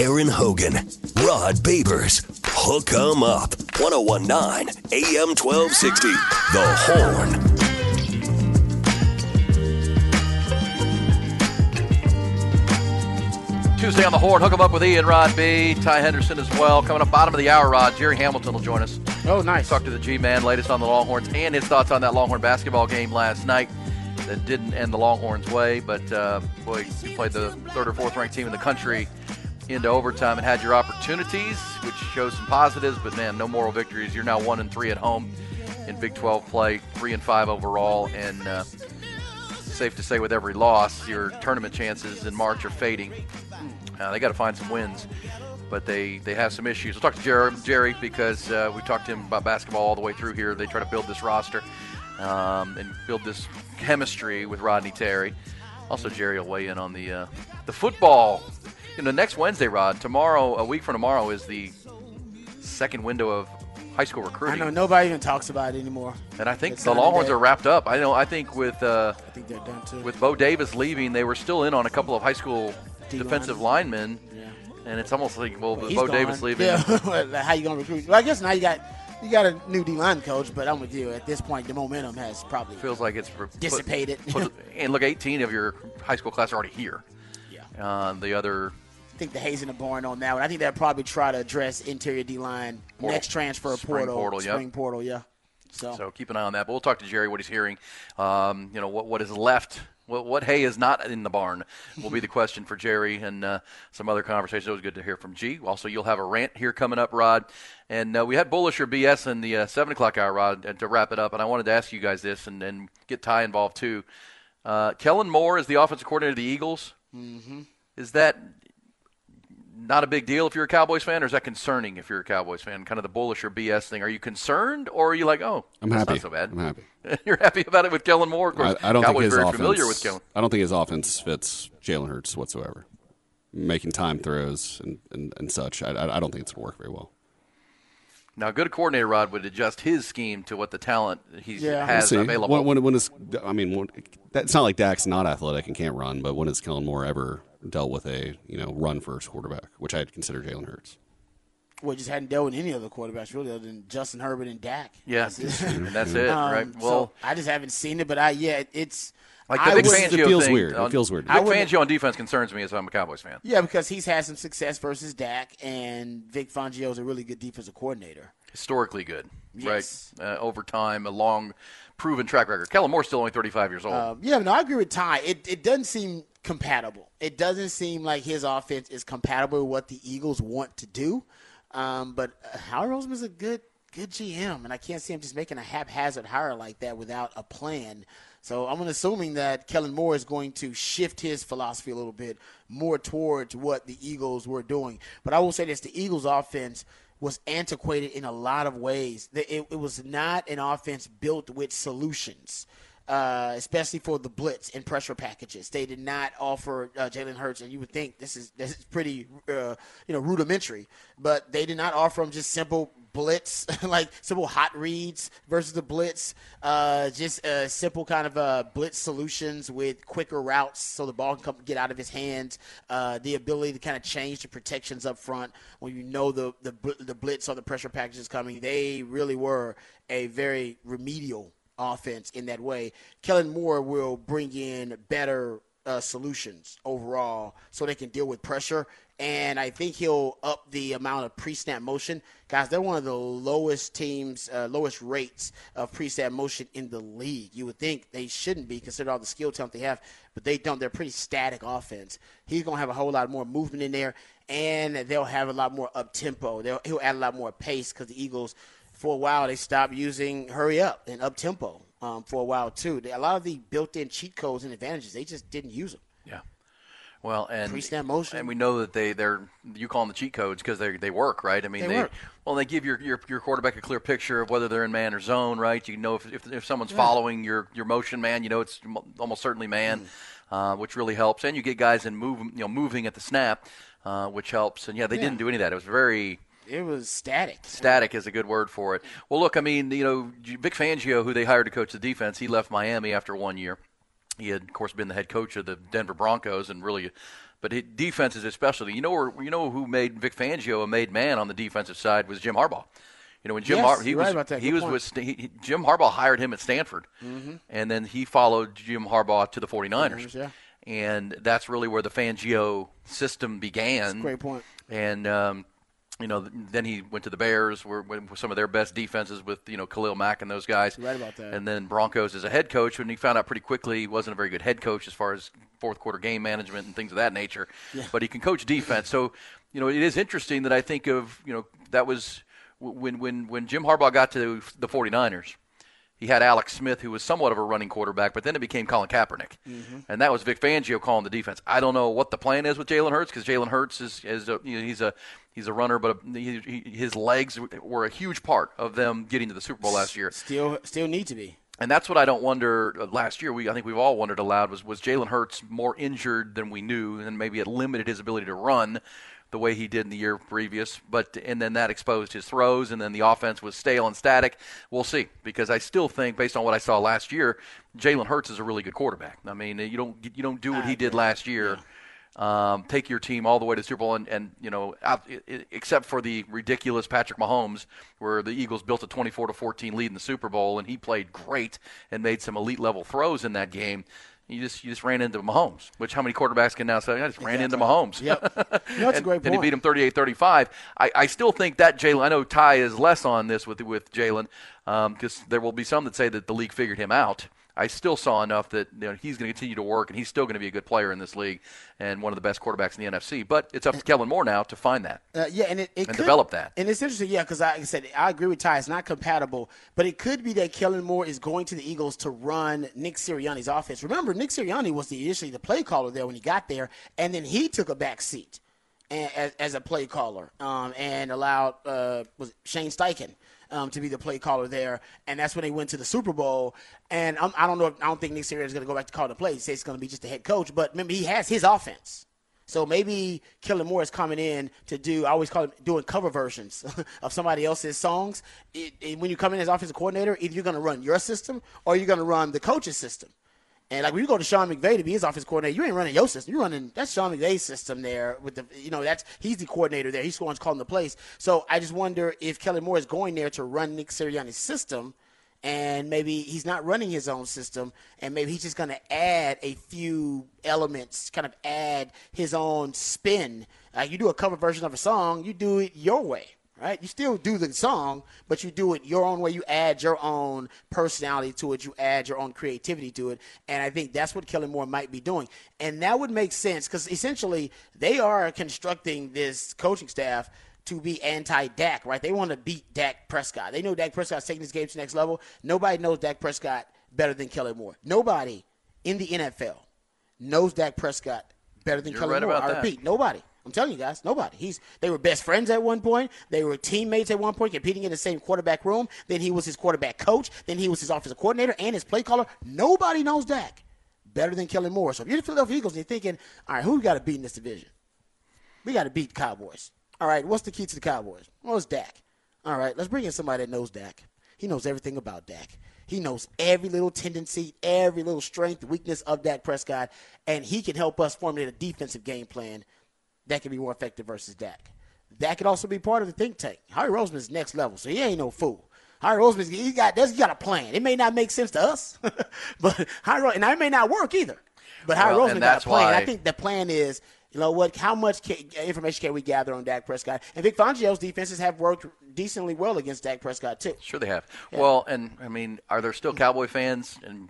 Aaron Hogan, Rod Babers, Hook 'em Up, 1019 AM 1260, The Horn. Tuesday on the Horn, hook 'em up with Ian, Rod B, Ty Henderson as well. Coming up bottom of the hour, Rod, Jerry Hamilton will join us. Oh, nice. Talk to the G-Man, latest on the Longhorns, and his thoughts on that Longhorn basketball game last night that didn't end the Longhorns' way, but uh, boy, you played the third or fourth ranked team in the country into overtime and had your opportunities, which shows some positives, but man, no moral victories. You're now one and three at home in Big 12 play, three and five overall, and uh, safe to say with every loss, your tournament chances in March are fading. Uh, they got to find some wins, but they, they have some issues. We'll talk to Jerry, Jerry because uh, we talked to him about basketball all the way through here. They try to build this roster um, and build this chemistry with Rodney Terry. Also, Jerry will weigh in on the uh, the football. You know, next Wednesday, Rod. Tomorrow, a week from tomorrow, is the second window of high school recruiting. I know nobody even talks about it anymore. And I think It's the Longhorns are wrapped up. I know. I think with uh, I think they're done too. with Bo Davis leaving, they were still in on a couple of high school D defensive linemen, yeah. and it's almost like well, with Bo gone. Davis leaving. Yeah. How you gonna recruit? Well, I guess now you got you got a new D line coach, but I'm with you. At this point, the momentum has probably Feels like it's Dissipated. put- and look, 18 of your high school class are already here. Yeah. Uh, the other think the hazing the barn on that one. I think they'll probably try to address interior D line next transfer Spring portal, portal, yep. spring portal. Yeah. So, So keep an eye on that. But we'll talk to Jerry what he's hearing. Um, you know what what is left. What, what hay is not in the barn will be the question for Jerry and uh, some other conversations. It was good to hear from G. Also, you'll have a rant here coming up, Rod. And uh, we had bullish or BS in the uh, seven o'clock hour, Rod, and to wrap it up. And I wanted to ask you guys this and, and get Ty involved too. Uh, Kellen Moore is the offensive coordinator of the Eagles. Mm-hmm. Is that not a big deal if you're a Cowboys fan, or is that concerning if you're a Cowboys fan? Kind of the bullish or BS thing. Are you concerned, or are you like, oh, I'm that's happy. not so bad? I'm happy. You're happy about it with Kellen Moore. Of course, I, I don't Cowboys think his very offense. familiar with Kellen. I don't think his offense fits Jalen Hurts whatsoever. Making time throws and, and, and such. I, I I don't think it's going to work very well. Now, a good coordinator, Rod, would adjust his scheme to what the talent he Yeah. has See, available. When, when, when is, I mean, when, it's not like Dak's not athletic and can't run, but when is Kellen Moore ever dealt with a you know run first quarterback, which I'd consider Jalen Hurts? well, just hadn't dealt with any other quarterbacks really, other than Justin Herbert and Dak. yeah, That's it. and that's it, Um, right? so Well, I just haven't seen it, but I yeah, it's like the I Vic was- Fangio it feels thing weird. It feels weird. Vic I wouldn't- Fangio on defense concerns me as I'm a Cowboys fan. Yeah, because he's had some success versus Dak, and Vic Fangio is a really good defensive coordinator. Historically good, Yes. right? Uh, over time, a long, proven track record. Kellen Moore's still only 35 years old. Um, yeah, no, I agree with Ty. It it doesn't seem compatible. It doesn't seem like his offense is compatible with what the Eagles want to do. Um, but uh, Howard Roseman's a good good GM, and I can't see him just making a haphazard hire like that without a plan. So I'm assuming that Kellen Moore is going to shift his philosophy a little bit more towards what the Eagles were doing. But I will say this: the Eagles' offense was antiquated in a lot of ways. It, it was not an offense built with solutions uh, especially for the blitz and pressure packages. They did not offer uh, Jalen Hurts, and you would think this is this is pretty uh, you know rudimentary, but they did not offer him just simple blitz, like simple hot reads versus the blitz, uh, just uh, simple kind of uh, blitz solutions with quicker routes so the ball can get out of his hands. The ability to kind of change the protections up front when you know the the, the blitz or the pressure package is coming. They really were a very remedial offense in that way. Kellen Moore will bring in better uh, solutions overall so they can deal with pressure. And I think he'll up the amount of pre snap motion. Guys, they're one of the lowest teams, uh, lowest rates of pre snap motion in the league. You would think they shouldn't be considered all the skill talent they have, but they don't. They're pretty static offense. He's going to have a whole lot more movement in there, and they'll have a lot more up tempo. He'll add a lot more pace because the Eagles for a while they stopped using hurry up and up tempo um, for a while too. They- A lot of the built-in cheat codes and advantages they just didn't use them. Yeah. Well, and Pre-snap motion. and we know that they they're you call them the cheat codes because they they work, right? I mean, They work. well they give your, your your quarterback a clear picture of whether they're in man or zone, right? You know if if, if someone's following your your motion man, you know it's almost certainly man, Mm. uh, which really helps. And you get guys in move you know moving at the snap, uh, which helps. And yeah, they Yeah. didn't do any of that. It was very It was static. static is a good word for it. Well, look, I mean, you know, Vic Fangio, who they hired to coach the defense, he left Miami after one year. He had, of course, been the head coach of the Denver Broncos, and really, but he, defense is his specialty. You know, where, you know who made Vic Fangio a made man on the defensive side was Jim Harbaugh. You know, when Jim Yes, Har- he was right he Good was with he, Jim Harbaugh hired him at Stanford, and then he followed Jim Harbaugh to the 49ers. 49ers, yeah. And that's really where the Fangio system began. Great point. And um, you know, then he went to the Bears, where with some of their best defenses with you know Khalil Mack and those guys. You're right about that. And then Broncos as a head coach, and he found out pretty quickly he wasn't a very good head coach as far as fourth quarter game management and things of that nature. Yeah. But he can coach defense. So you know, it is interesting that I think of you know that was when when when Jim Harbaugh got to the 49ers he had Alex Smith, who was somewhat of a running quarterback, but then it became Colin Kaepernick, and that was Vic Fangio calling the defense. I don't know what the plan is with Jalen Hurts because Jalen Hurts is, is a, you know, he's a he's a runner, but a, he, he, his legs were a huge part of them getting to the Super Bowl last year. Still, still need to be. And that's what I don't wonder. uh, Last year, we I think we've all wondered aloud was was Jalen Hurts more injured than we knew, and maybe it limited his ability to run the way he did in the year previous. But and then that exposed his throws, and then the offense was stale and static. We'll see because I still think, based on what I saw last year, Jalen Hurts is a really good quarterback. I mean, you don't you don't do what he did last year. Um, take your team all the way to Super Bowl, and, and you know, out, except for the ridiculous Patrick Mahomes, where the Eagles built a 24 to 14 lead in the Super Bowl, and he played great and made some elite level throws in that game. You just you just ran into Mahomes, which how many quarterbacks can now say I just ran into Mahomes? Yep. That's a and, great and he beat him 38-35. I, I still think that Jalen. I know Ty is less on this with with Jalen um, because there will be some that say that the league figured him out. I still saw enough that you know, he's going to continue to work and he's still going to be a good player in this league and one of the best quarterbacks in the NFC. But it's up to Kellen Moore now to find that. Uh, yeah, and it, it And could, develop that. And it's interesting, yeah, because like I said, I agree with Ty. It's not compatible, but it could be that Kellen Moore is going to the Eagles to run Nick Sirianni's offense. Remember, Nick Sirianni was the, initially the play caller there when he got there, and then he took a back seat as, as a play caller um, and allowed uh, was Shane Steichen. Um, to be the play caller there, and that's when they went to the Super Bowl. And I'm, I don't know. If, I don't think Nick Sirianni is going to go back to call the plays. He says it's going to be just the head coach. But remember, he has his offense. So maybe Kellen Moore is coming in to do. I always call it doing cover versions of somebody else's songs. It, it- when you come in as offensive coordinator, either you're going to run your system or you're going to run the coach's system. And like when you go to Sean McVay to be his offensive coordinator, you ain't running your system. You're running that's Sean McVay's system there with the you know that's he's the coordinator there. He's the one calling the plays. So I just wonder if Kellen Moore is going there to run Nick Sirianni's system and maybe he's not running his own system, and maybe he's just going to add a few elements, kind of add his own spin. Like you do a cover version of a song, you do it your way, right? You still do the song, but you do it your own way. You add your own personality to it, you add your own creativity to it, and I think that's what Kellen Moore might be doing, and that would make sense because essentially they are constructing this coaching staff to be anti-Dak, right? They want to beat Dak Prescott. They know Dak Prescott's taking this game to the next level. Nobody knows Dak Prescott better than Kellen Moore. Nobody in the NFL knows Dak Prescott better than You're Kellen right Moore. about I that. nobody. I'm telling you guys, nobody. He's they were best friends at one point. They were teammates at one point, competing in the same quarterback room. Then he was his quarterback coach. Then he was his offensive coordinator and his play caller. Nobody knows Dak better than Kellen Moore. So if you're the Philadelphia Eagles and you're thinking, all right, who we got to beat in this division? We got to beat the Cowboys. All right, what's the key to the Cowboys? Well, it's Dak. All right, let's bring in somebody that knows Dak. He knows everything about Dak. He knows every little tendency, every little strength, weakness of Dak Prescott, and he can help us formulate a defensive game plan that can be more effective versus Dak. That could also be part of the think tank. Harry Roseman is next level, so he ain't no fool. Harry Roseman, he got he got a plan. It may not make sense to us, but Harry and it may not work either. But Harry Well, Roseman got a plan. I think the plan is, you know what? How much ca information can we gather on Dak Prescott? And Vic Fangio's defenses have worked decently well against Dak Prescott too. Sure, they have. Well, and I mean, are there still Cowboy fans? And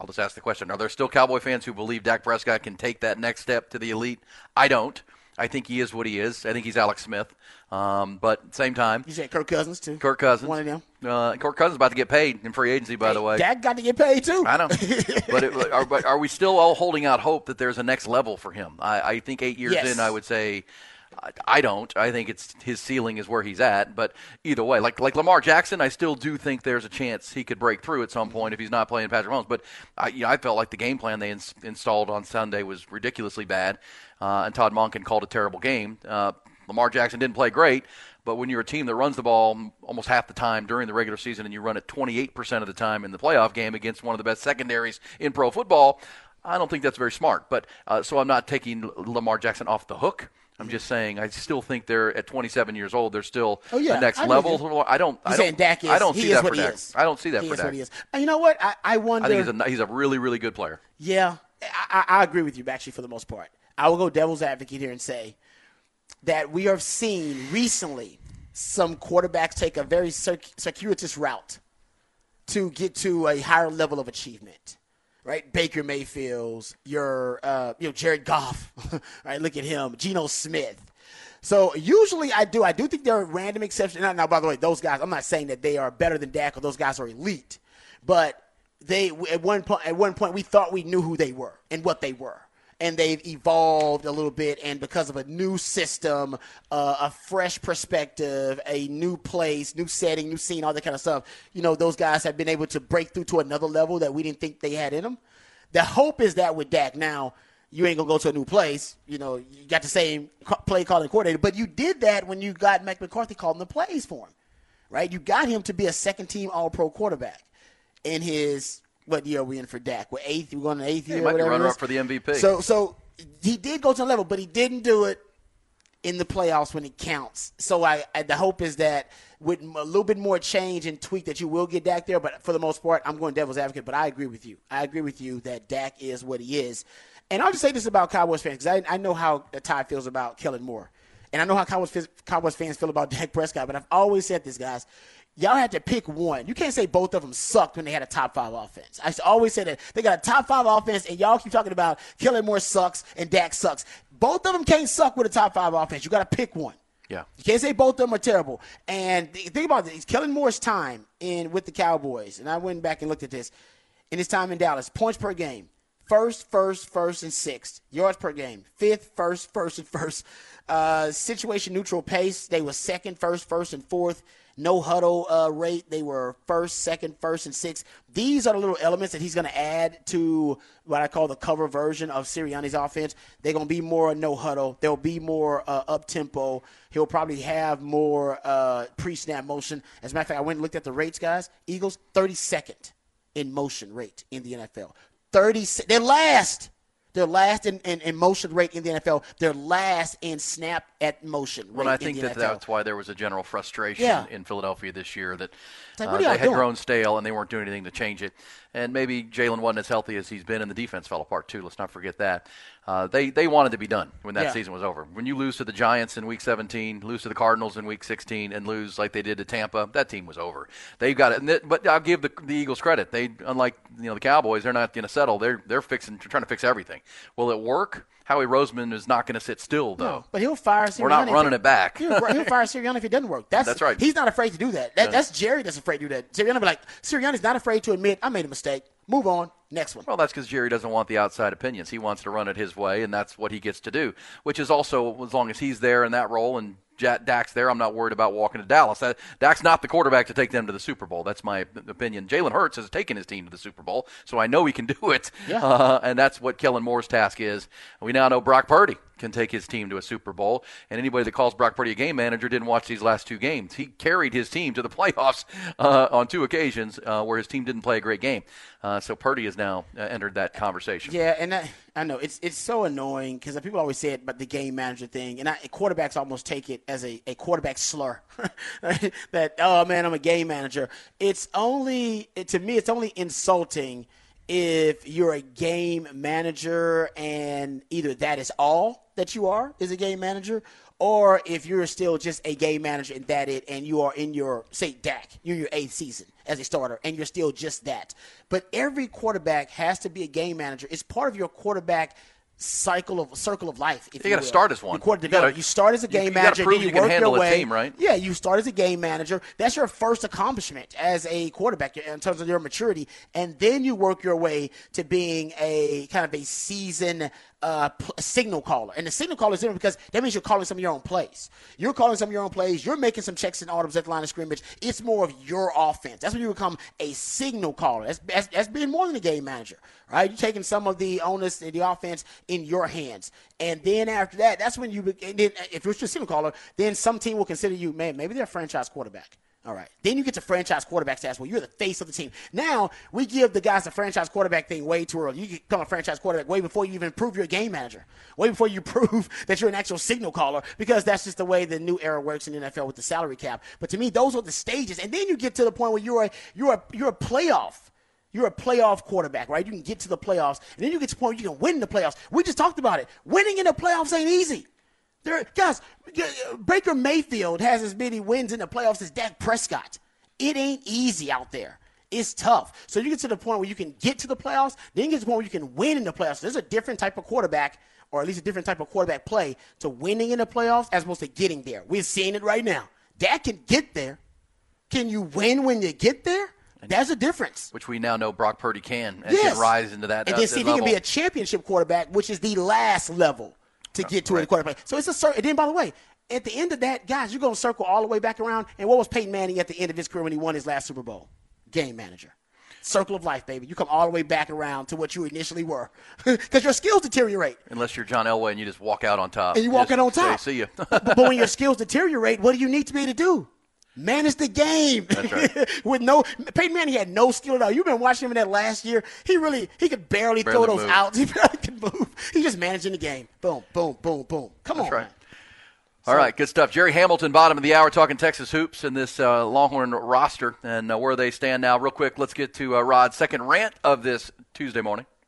I'll just ask the question: Are there still Cowboy fans who believe Dak Prescott can take that next step to the elite? I don't. I think he is what he is. I think he's Alex Smith. Um, but same time, You said Kirk Cousins too. Kirk Cousins. One of them. Uh, Kirk Cousins about to get paid in free agency, by the way. Dak got to get paid too. I know, but, it, are, but are we still all holding out hope that there's a next level for him? I, I think eight years Yes. in, I would say. I- don't. I think it's his ceiling is where he's at. But either way, like like Lamar Jackson, I still do think there's a chance he could break through at some point if he's not playing Patrick Mahomes. But I, you know, I felt like the game plan they ins- installed on Sunday was ridiculously bad, uh, and Todd Monken called a terrible game. Uh, Lamar Jackson didn't play great, but when you're a team that runs the ball almost half the time during the regular season and you run it 28% of the time in the playoff game against one of the best secondaries in pro football, I don't think that's very smart. But uh, so I'm not taking Lamar Jackson off the hook. I'm just saying I still think they're at 27 years old. They're still Oh, yeah. the next I level. I don't. You're I don't, Dak is. I don't see is that what for he Dak. is. I don't see that he for is Dak. What he is. You know what? I, I wonder. I think he's a he's a really really good player. Yeah, I, I agree with you actually for the most part. I will go devil's advocate here and say that we have seen recently some quarterbacks take a very circ- circuitous route to get to a higher level of achievement. Right, Baker Mayfield's, your, uh, you know, Jared Goff. right, look at him, Geno Smith. So usually I do. I do think there are random exceptions. Now, now, by the way, those guys. I'm not saying that they are better than Dak or those guys are elite, but they at one point at one point we thought we knew who they were and what they were, and they've evolved a little bit. And because of a new system, uh, a fresh perspective, a new place, new setting, new scene, all that kind of stuff, you know, those guys have been able to break through to another level that we didn't think they had in them. The hope is that with Dak now you ain't gonna go to a new place. You know, you got the same play calling coordinator, but you did that when you got Mike McCarthy calling the plays for him, right? You got him to be a second team All Pro quarterback in his what year are we in for Dak? We're eighth. We're going to eighth year. he might be whatever runner up for the MVP. So, so he did go to the level, but he didn't do it in the playoffs when it counts. So I, I the hope is that with a little bit more change and tweak that you will get Dak there. But for the most part, I'm going devil's advocate. But I agree with you. I agree with you that Dak is what he is. And I'll just say this about Cowboys fans because I, I know how the Ty feels about Kellen Moore, and I know how Cowboys, Cowboys fans feel about Dak Prescott. But I've always said this, guys. Y'all had to pick one. You can't say both of them sucked when they had a top five offense. I always say that they got a top five offense, and y'all keep talking about Kellen Moore sucks and Dak sucks. Both of them can't suck with a top five offense. You got to pick one. Yeah. You can't say both of them are terrible. And think about this: Kellen Moore's time in with the Cowboys, and I went back and looked at this. In his time in Dallas, points per game, first, first, first, and sixth. Yards per game, fifth, first, first, and first. Uh, situation neutral pace, they were second, first, first, and fourth. No huddle uh, rate, they were first, second, first, and sixth. These are the little elements that he's going to add to what I call the cover version of Sirianni's offense. They're going to be more no huddle. There'll be more uh, up tempo. He'll probably have more uh, pre snap motion. As a matter of fact, I went and looked at the rates, guys. Eagles, 32nd in motion rate in the NFL. 30, they're last. They're last in, in, in motion rate in the NFL. They're last in snap at motion rate Well, I in think that NFL. that's why there was a general frustration Yeah. in Philadelphia this year that like, uh, they had doing? grown stale and they weren't doing anything to change it. And maybe Jalen wasn't as healthy as he's been, and the defense fell apart too. Let's not forget that. Uh, they they wanted to be done when that Yeah. season was over. When you lose to the Giants in Week 17, lose to the Cardinals in Week 16, and lose like they did to Tampa, that team was over. They've got it. But I'll give the, the Eagles credit. They unlike you know the Cowboys, they're not going to settle. They're they're fixing trying to fix everything. Will it work? Howie Roseman is not going to sit still though. But he'll fire Sirianni. We're not if running it back. He'll, he'll fire Sirianni if it doesn't work. That's, That's right. He's not afraid to do that. that That's Jerry that's afraid to do that. Sirianni be like, Sirianni's not afraid to admit, I made a mistake. Move on. Next one. Well, that's because Jerry doesn't want the outside opinions. He wants to run it his way, and that's what he gets to do. Which is also, as long as he's there in that role and Dak's there, I'm not worried about walking to Dallas. That, Dak's not the quarterback to take them to the Super Bowl. That's my opinion. Jalen Hurts has taken his team to the Super Bowl, so I know he can do it. Yeah. Uh, and that's what Kellen Moore's task is. We now know Brock Purdy can take his team to a Super Bowl, and anybody that calls Brock Purdy a game manager didn't watch these last two games. He carried his team to the playoffs uh, on two occasions uh, where his team didn't play a great game. Uh, so Purdy has now uh, entered that conversation. Yeah, and that, I know it's it's so annoying because people always say it, about the game manager thing, and I, quarterbacks almost take it as a, a quarterback slur. that oh man, I'm a game manager. It's only to me, it's only insulting if you're a game manager and either that is all that you are is a game manager, or if you're still just a game manager and that it, and you are in your say Dak, you're your eighth season as a starter, and you're still just that. But every quarterback has to be a game manager. It's part of your quarterback cycle of circle of life. If You you, gotta start as one. You, You gotta- you start as a game you manager, then you, work handle your a way. team, right? Yeah, you start as a game manager. That's your first accomplishment as a quarterback in terms of your maturity, and then you work your way to being a kind of a season uh, signal caller. And the signal caller is different because that means you're calling some of your own plays. You're calling some of your own plays. You're making some checks and audibles at the line of scrimmage. It's more of your offense. That's when you become a signal caller. That's, that's, that's being more than a game manager, right? You're taking some of the onus of the offense in your hands. And then after that, that's when you, be- then if you're a signal caller, then some team will consider you, man, maybe they're a franchise quarterback. All right. Then you get to franchise quarterback status. Well, you're the face of the team. Now we give the guys the franchise quarterback thing way too early. You become a franchise quarterback way before you even prove you're a game manager. Way before you prove that you're an actual signal caller, because that's just the way the new era works in the NFL with the salary cap. But to me, those are the stages. And then you get to the point where you're a you're a you're a playoff. You're a playoff quarterback, right? You can get to the playoffs, and then you get to the point where you can win the playoffs. We just talked about it. Winning in the playoffs ain't easy. There, guys, Baker Mayfield has as many wins in the playoffs as Dak Prescott. It ain't easy out there. It's tough. So you get to the point where you can get to the playoffs, then you get to the point where you can win in the playoffs. There's a different type of quarterback, or at least a different type of quarterback play to winning in the playoffs as opposed to getting there. We're seeing it right now. Dak can get there. Can you win when you get there? There's a difference. which we now know Brock Purdy can and Yes. can rise into that. And uh, then see if he can be a championship quarterback, which is the last level to get to a quarterback. So it's a circle. And then, by the way, at the end of that, guys, you're going to circle all the way back around. And what was Peyton Manning at the end of his career when he won his last Super Bowl? Game manager. Circle of life, baby. You come all the way back around to what you initially were because your skills deteriorate. Unless you're John Elway and you just walk out on top. And you walk out on say, top. See you. but, but when your skills deteriorate, what do you need to be able to do? Manage the game. That's right. With no Peyton Manning had no skill at all. You've been watching him in that last year. He really he could barely, throw those move. outs. He barely could move. He's just managing the game. Boom, boom, boom, boom. Come That's on. right. right, good stuff. Jerry Hamilton, bottom of the hour, talking Texas hoops and this uh, Longhorn roster and uh, where they stand now. Real quick, let's get to uh, Rod's second rant of this Tuesday morning.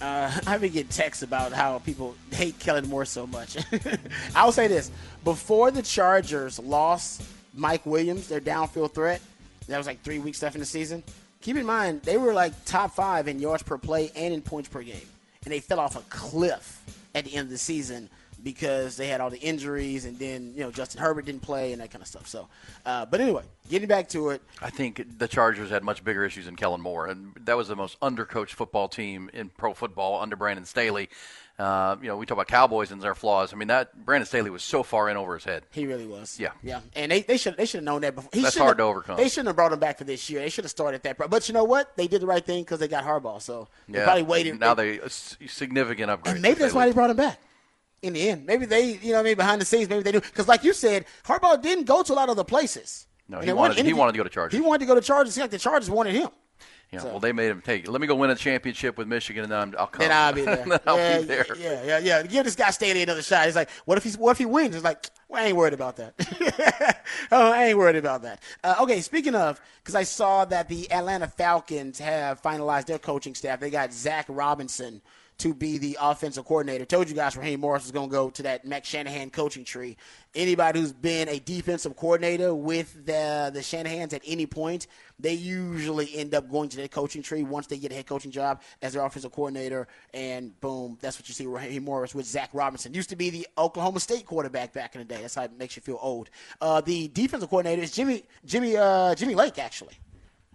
Uh, I've been getting texts about how people hate Kellen Moore so much. I will say this: before the Chargers lost Mike Williams, their downfield threat, that was like three weeks left in the season. Keep in mind they were like top five in yards per play and in points per game, and they fell off a cliff at the end of the season because they had all the injuries, and then you know Justin Herbert didn't play and that kind of stuff. So, uh, but anyway, getting back to it, I think the Chargers had much bigger issues than Kellen Moore, and that was the most undercoached football team in pro football under Brandon Staley. Uh, you know, we talk about Cowboys and their flaws. I mean, that Brandon Staley was so far in over his head. He really was. Yeah. yeah. And they, they should they should have known that before. He That's hard have- to overcome. They shouldn't have brought him back for this year. They should have started that. But you know what? They did the right thing because they got Harbaugh. So they Yeah, probably waited. Now they a significant upgrade. and maybe that's why they brought him back. In the end, maybe they, you know, I mean, behind the scenes, maybe they do. Because, like you said, Harbaugh didn't go to a lot of other places. No, he wanted- he wanted to go to Chargers. He wanted to go to Chargers. It like the Chargers wanted him. Yeah, So- well, they made him take. Let me go win a championship with Michigan, and then I'm, I'll come. Then I'll be there. Then I'll yeah, be there. yeah, yeah, yeah. Give this guy Staley another shot. He's like, what if he's what if he wins? It's like, well, I ain't worried about that. oh, I ain't worried about that. Uh, okay, speaking of, because I saw that the Atlanta Falcons have finalized their coaching staff. They got Zac Robinson to be the offensive coordinator. Told you guys Raheem Morris was going to go to that McShanahan coaching tree. Anybody who's been a defensive coordinator with the the Shanahans at any point, they usually end up going to their coaching tree once they get a head coaching job as their offensive coordinator. And boom, that's what you see Raheem Morris with Zac Robinson. Used to be the Oklahoma State quarterback back in the day. That's how it makes you feel old. Uh, the defensive coordinator is Jimmy Jimmy uh, Jimmy Lake actually.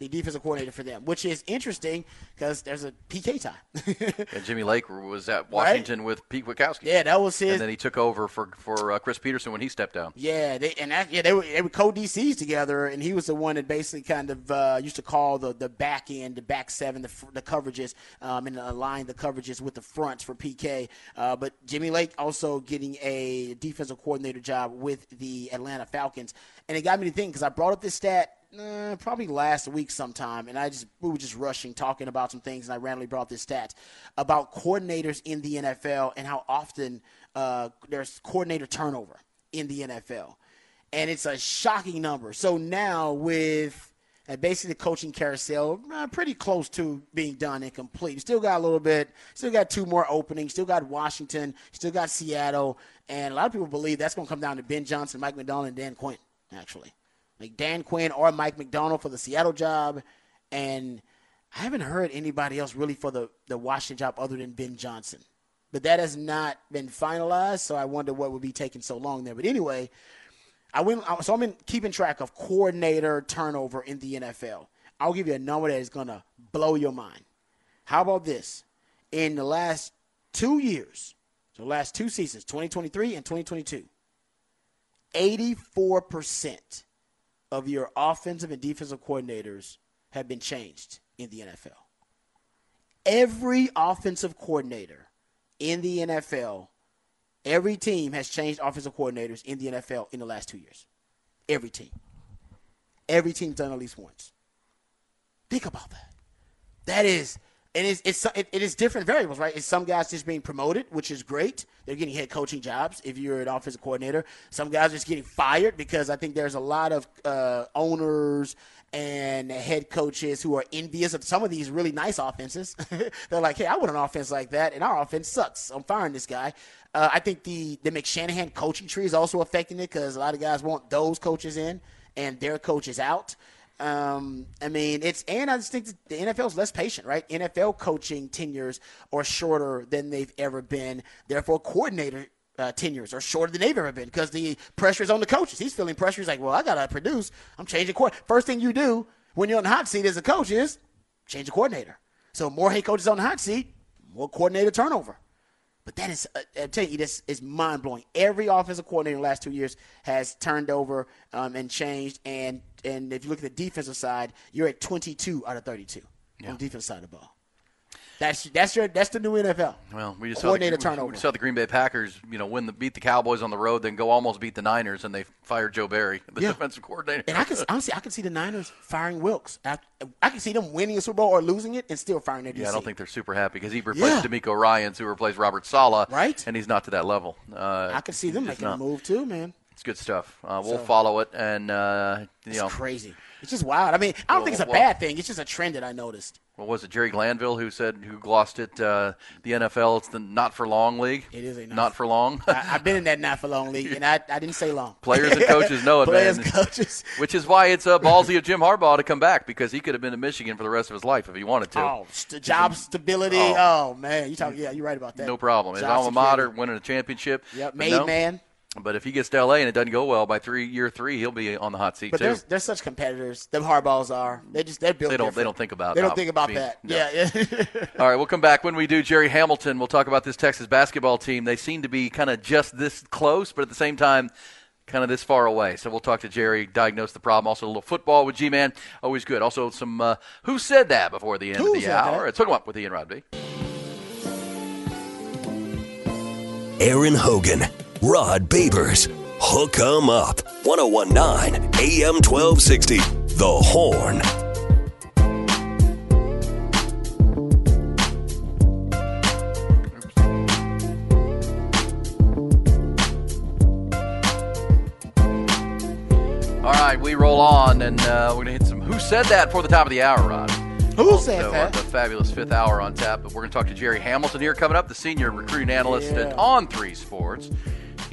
The defensive coordinator for them, which is interesting because there's a PK tie. And Jimmy Lake was at Washington with Pete Kwiatkowski. yeah, that was his. and then he took over for for uh, Chris Petersen when he stepped down. Yeah, they and that, yeah, they were they were co DCs together, and he was the one that basically kind of uh, used to call the the back end, the back seven, the, the coverages, um, and align the coverages with the fronts for PK. Uh, but Jimmy Lake also getting a defensive coordinator job with the Atlanta Falcons, and it got me to think because I brought up this stat probably last week sometime, and I just we were just rushing talking about some things, and I randomly brought this stat about coordinators in the NFL and how often uh, there's coordinator turnover in the NFL, and it's a shocking number. So now with and basically the coaching carousel uh, pretty close to being done and complete. Still got a little bit, still got two more openings, still got Washington, still got Seattle, and a lot of people believe that's going to come down to Ben Johnson, Mike Macdonald, and Dan Quinn, actually. Like Dan Quinn or Mike Macdonald for the Seattle job, and I haven't heard anybody else really for the, the Washington job other than Ben Johnson. But that has not been finalized, so I wonder what would be taking so long there. But anyway, I went, so I'm in, keeping track of coordinator turnover in the NFL. I'll give you a number that is going to blow your mind. How about this? In the last two years, so the last two seasons, 2023 and 2022, 84% of your offensive and defensive coordinators have been changed in the NFL. Every offensive coordinator in the NFL Every team has changed offensive coordinators in the NFL in the last two years. Every team. Every team's done at least once. Think about that. That is, and it's, it's it, it is different variables, right? It's some guys just being promoted, which is great. They're getting head coaching jobs if you're an offensive coordinator. Some guys are just getting fired because I think there's a lot of uh, owners and head coaches who are envious of some of these really nice offenses. They're like, hey, I want an offense like that, and our offense sucks. I'm firing this guy. Uh, I think the the McShanahan coaching tree is also affecting it because a lot of guys want those coaches in and their coaches out. Um, I mean, it's and I just think the NFL is less patient, right? NFL coaching tenures are shorter than they've ever been. Therefore, coordinator uh, tenures are shorter than they've ever been because the pressure is on the coaches. He's feeling pressure. He's like, well, I got to produce. I'm changing court. First thing you do when you're on the hot seat as a coach is change the coordinator. So more head coaches on the hot seat, more coordinator turnover. But that is, uh, I'm telling you, this is mind blowing. Every offensive coordinator in the last two years has turned over um, and changed. And and if you look at the defensive side, you're at 22 out of 32 yeah. on the defensive side of the ball. That's that's your that's the new NFL. Well, we just saw the, turnover. We saw the Green Bay Packers, you know, win the beat the Cowboys on the road, then go almost beat the Niners, and they fired Joe Barry, the yeah. defensive coordinator. And I can honestly, I can see the Niners firing Wilks. I, I can see them winning a Super Bowl or losing it and still firing their DC. Yeah, I don't think they're super happy because he replaced yeah. DeMeco Ryans, who replaced Robert Saleh, right? And he's not to that level. Uh, I can see them making not. a move too, man. It's good stuff. Uh, we'll so, follow it, and uh, you it's know, crazy. It's just wild. I mean, I don't well, think it's a well, bad thing. It's just a trend that I noticed. What was it, Jerry Glanville, who said who glossed it? Uh, the NFL, it's the not for long league. It is a not, not for long. I, have been in that not for long league, and I, I didn't say long. Players and coaches know it, Players man. coaches. Which is why it's a ballsy of Jim Harbaugh to come back because he could have been in Michigan for the rest of his life if he wanted to. Oh, st- job stability. Oh. oh, man, you talk. Yeah, you're right about that. No problem. Job His alma mater, winning a championship. Yep, made no, man. But if he gets to LA and it doesn't go well by three year three, he'll be on the hot seat but too. But they're such competitors. Them Harbaughs are. They just they're built. They don't. Different. They don't think about. That. They don't think about being, that. No. Yeah. yeah. All right, we'll come back when we do. Jerry Hamilton. We'll talk about this Texas basketball team. They seem to be kind of just this close, but at the same time, kind of this far away. So we'll talk to Jerry, diagnose the problem. Also, a little football with G-Man, always good. Also, some uh, who said that before the end who of the hour. That? Let's hook them up with Ian Rod B. Aaron Hogan, Rod Babers. Hook 'em up. 1019 AM 1260. The Horn. All right, we roll on, and uh, we're going to hit some Who Said That for the top of the hour, Rod. Who also, said that? The fabulous fifth hour on tap. But we're going to talk to Jerry Hamilton here coming up, the senior recruiting analyst yeah. at On Three Sports.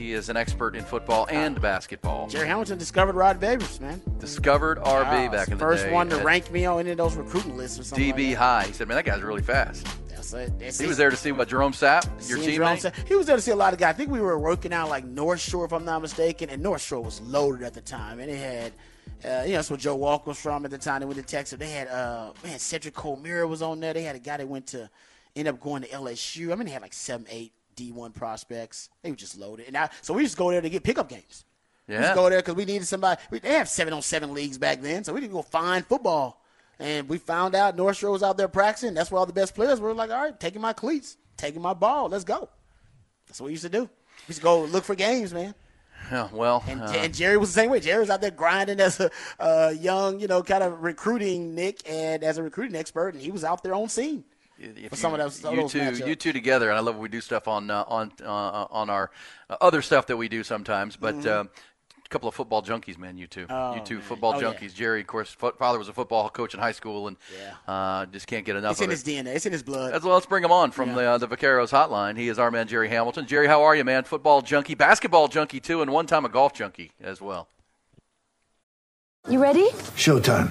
He is an expert in football and basketball. Jerry Hamilton discovered Rod Babers, man. Discovered RB back in the first day. First one to rank me on any of those recruiting lists or something. DB like high. He said, "Man, that guy's really fast." That's it. That's he was there to see what Jerome Sapp, your teammate. He was there to see a lot of guys. I think we were working out like North Shore, if I'm not mistaken, and North Shore was loaded at the time, and it had. Uh, you know, that's where Joe Walker was from at the time. They went to Texas. They had, uh, man, Cedric Colemira was on there. They had a guy that went to, end up going to LSU. I mean, they had like seven, eight D1 prospects. They were just loaded. And I, so we just go there to get pickup games. Yeah. We just go there because we needed somebody. We, they have seven on seven leagues back then, so we didn't go find football. And we found out North Shore was out there practicing. That's where all the best players were. Like, all right, taking my cleats, taking my ball. Let's go. That's what we used to do. We used to go look for games, man. Yeah, well, And, uh, and Jerry was the same way. Jerry was out there grinding as a uh, young, you know, kind of recruiting Nick and as a recruiting expert, and he was out there on scene. If for some of those- you those two, matchups. you two together, and I love when we do stuff on uh, on uh, on our uh, other stuff that we do sometimes. But Mm-hmm. uh, a couple of football junkies, man. You two, you two football Oh, yeah. junkies. Jerry, of course, fo- father was a football coach in high school, and uh, just can't get enough It's of in it. his DNA. It's in his blood. As well, let's bring him on from the uh, the Vaqueros hotline. He is our man Jerry Hamilton. Jerry, how are you, man? Football junkie, basketball junkie too, and one time a golf junkie as well. You ready? Showtime.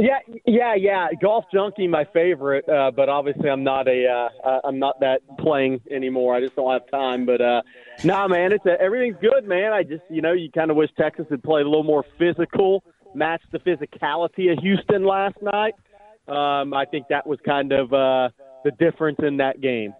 Yeah, yeah, yeah. Golf junkie, my favorite, uh, but obviously I'm not a, uh, uh, I'm not that playing anymore. I just don't have time. But uh, nah, man, it's a, everything's good, man. I just, you know, you kind of wish Texas had played a little more physical, matched the physicality of Houston last night. Um, I think that was kind of uh, the difference in that game.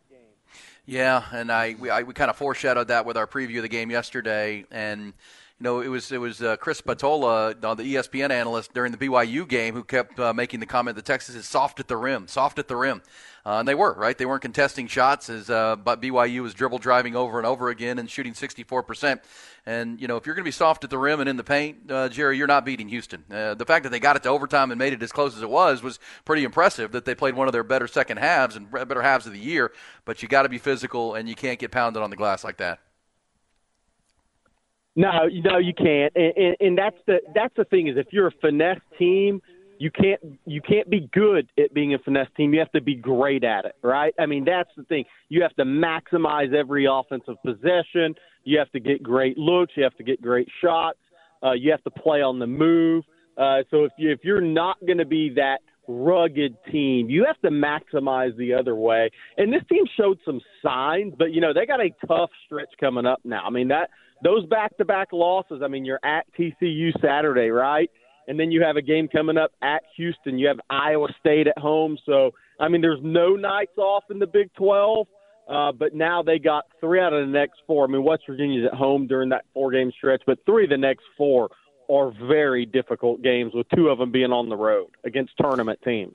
Yeah, and I we, I, we kind of foreshadowed that with our preview of the game yesterday, and you know it was it was uh, Chris Spatola, uh, the ESPN analyst during the BYU game, who kept uh, making the comment that Texas is soft at the rim, soft at the rim, uh, and they were right. They weren't contesting shots as uh, but BYU was dribble driving over and over again and shooting 64 percent. And you know if you're going to be soft at the rim and in the paint, uh, Jerry, you're not beating Houston. The fact that they got it to overtime and made it as close as it was was pretty impressive. That they played one of their better second halves and better halves of the year. But you got to be physical and you can't get pounded on the glass like that. No, no, you can't, and, and, and that's the that's the thing is if you're a finesse team, you can't you can't be good at being a finesse team. You have to be great at it, right? I mean, that's the thing. You have to maximize every offensive possession. You have to get great looks. You have to get great shots. Uh, you have to play on the move. Uh, so if you if you're not going to be that rugged team, you have to maximize the other way. And this team showed some signs, but you know they got a tough stretch coming up now. I mean that those back-to-back losses. I mean you're at TCU Saturday, right? And then you have a game coming up at Houston. You have Iowa State at home. So I mean there's no nights off in the Big 12. Uh, but now they got three out of the next four. I mean, West Virginia's at home during that four-game stretch, but three of the next four are very difficult games, with two of them being on the road against tournament teams.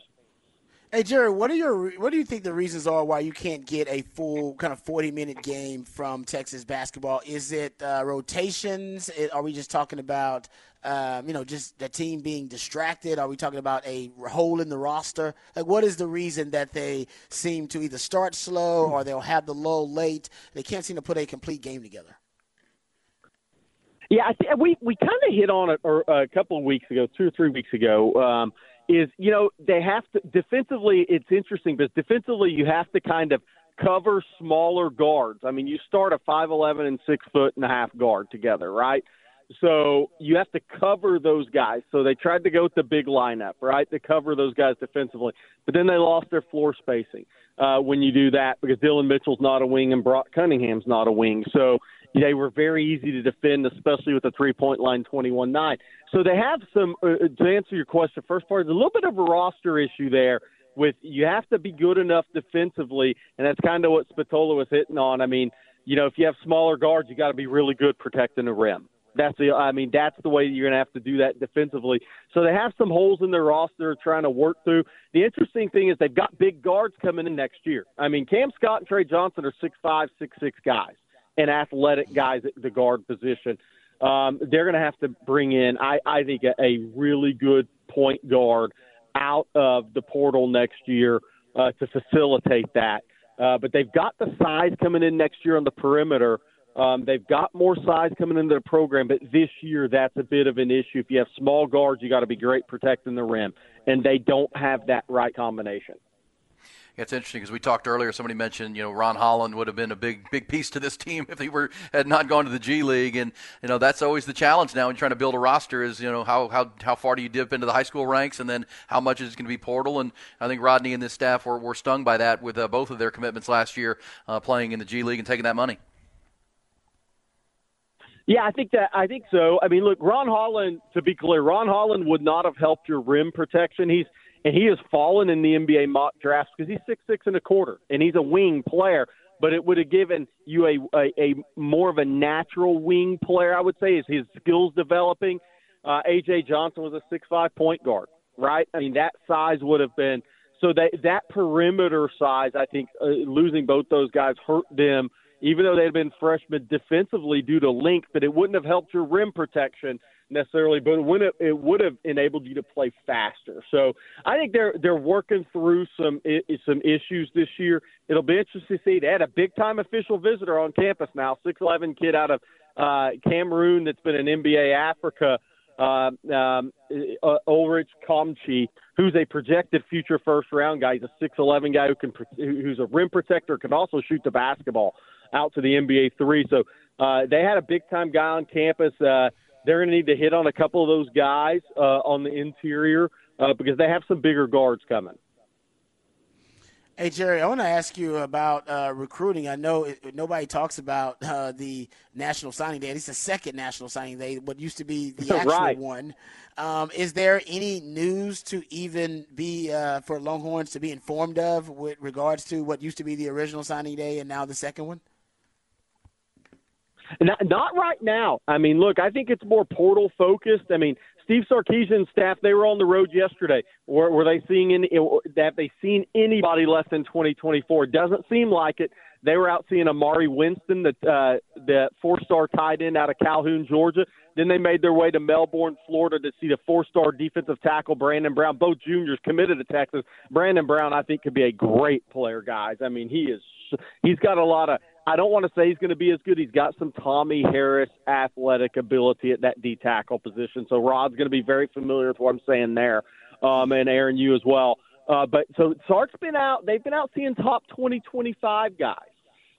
Hey Jerry, what are your what do you think the reasons are why you can't get a full kind of forty minute game from Texas basketball? Is it uh, rotations? Are we just talking about um, you know just the team being distracted? Are we talking about a hole in the roster? Like what is the reason that they seem to either start slow or they'll have the lull late? They can't seem to put a complete game together. Yeah, I th- we we kind of hit on it or, a couple of weeks ago, two or three weeks ago. Um, is you know they have to defensively. It's interesting because defensively you have to kind of cover smaller guards. I mean, you start a five eleven and six foot and a half guard together, right? So you have to cover those guys. So they tried to go with the big lineup, right, to cover those guys defensively. But then they lost their floor spacing uh, when you do that because Dillon Mitchell's not a wing and Brock Cunningham's not a wing. So they were very easy to defend, especially with the three point line 21 9. So they have some, uh, to answer your question, first part is a little bit of a roster issue there. With you have to be good enough defensively, and that's kind of what Spatola was hitting on. I mean, you know, if you have smaller guards, you got to be really good protecting the rim. That's the, I mean, that's the way you're going to have to do that defensively. So they have some holes in their roster trying to work through. The interesting thing is they've got big guards coming in next year. I mean, Cam Scott and Tre Johnson are six five, six six guys and athletic guys at the guard position. Um, they're going to have to bring in, I, I think, a, a really good point guard out of the portal next year uh, to facilitate that. Uh, but they've got the size coming in next year on the perimeter. Um, they've got more size coming into the program, but this year that's a bit of an issue. If you have small guards, you got to be great protecting the rim, and they don't have that right combination. It's interesting because we talked earlier. Somebody mentioned, you know, Ron Holland would have been a big, big piece to this team if he were had not gone to the G League, and you know that's always the challenge now you're trying to build a roster. Is you know how how how far do you dip into the high school ranks, and then how much is going to be portal? And I think Rodney and this staff were, were stung by that with uh, both of their commitments last year, uh, playing in the G League and taking that money. Yeah, I think that I think so. I mean, look, Ron Holland. To be clear, Ron Holland would not have helped your rim protection. He's and he has fallen in the NBA mock drafts because he's six six and a quarter, and he's a wing player. But it would have given you a, a, a more of a natural wing player, I would say, is his skills developing. Uh, AJ Johnson was a six five point guard, right? I mean, that size would have been so that that perimeter size. I think uh, losing both those guys hurt them, even though they had been freshmen defensively due to length. But it wouldn't have helped your rim protection necessarily, but it would have, it would have enabled you to play faster. So I think they're they're working through some some issues this year. It'll be interesting to see. They had a big time official visitor on campus now, six eleven kid out of uh, Cameroon that's been an NBA Africa. Uh, um, uh, Ulrich Chomche, who's a projected future first round guy. He's a six eleven guy who can who's a rim protector, can also shoot the basketball out to the NBA three. So uh, they had a big time guy on campus. Uh, they're going to need to hit on a couple of those guys uh, on the interior uh, because they have some bigger guards coming. Hey Jerry, I want to ask you about uh, recruiting. I know it, nobody talks about uh, the National Signing Day. It's the second National Signing Day, what used to be the actual right. one. Um, is there any news to even be uh, for Longhorns to be informed of with regards to what used to be the original signing day and now the second one? Not, not right now. I mean, look, I think it's more portal focused. I mean, Steve Sarkisian's staff, they were on the road yesterday. Were, were they seeing any, have they seen anybody less than 2024? Doesn't seem like it. They were out seeing Emaree Winston, the, uh, the four-star tight end out of Calhoun, Georgia. Then they made their way to Melbourne, Florida to see the four-star defensive tackle Brandon Brown. Both juniors committed to Texas. Brandon Brown, I think, could be a great player, guys. I mean, he is. He's got a lot of I don't want to say he's going to be as good. He's got some Tommie Harris athletic ability at that D tackle position. So Rod's going to be very familiar with what I'm saying there, um, and Aaron, you as well. Uh, but so Sark's been out. They've been out seeing top 20, 25 guys.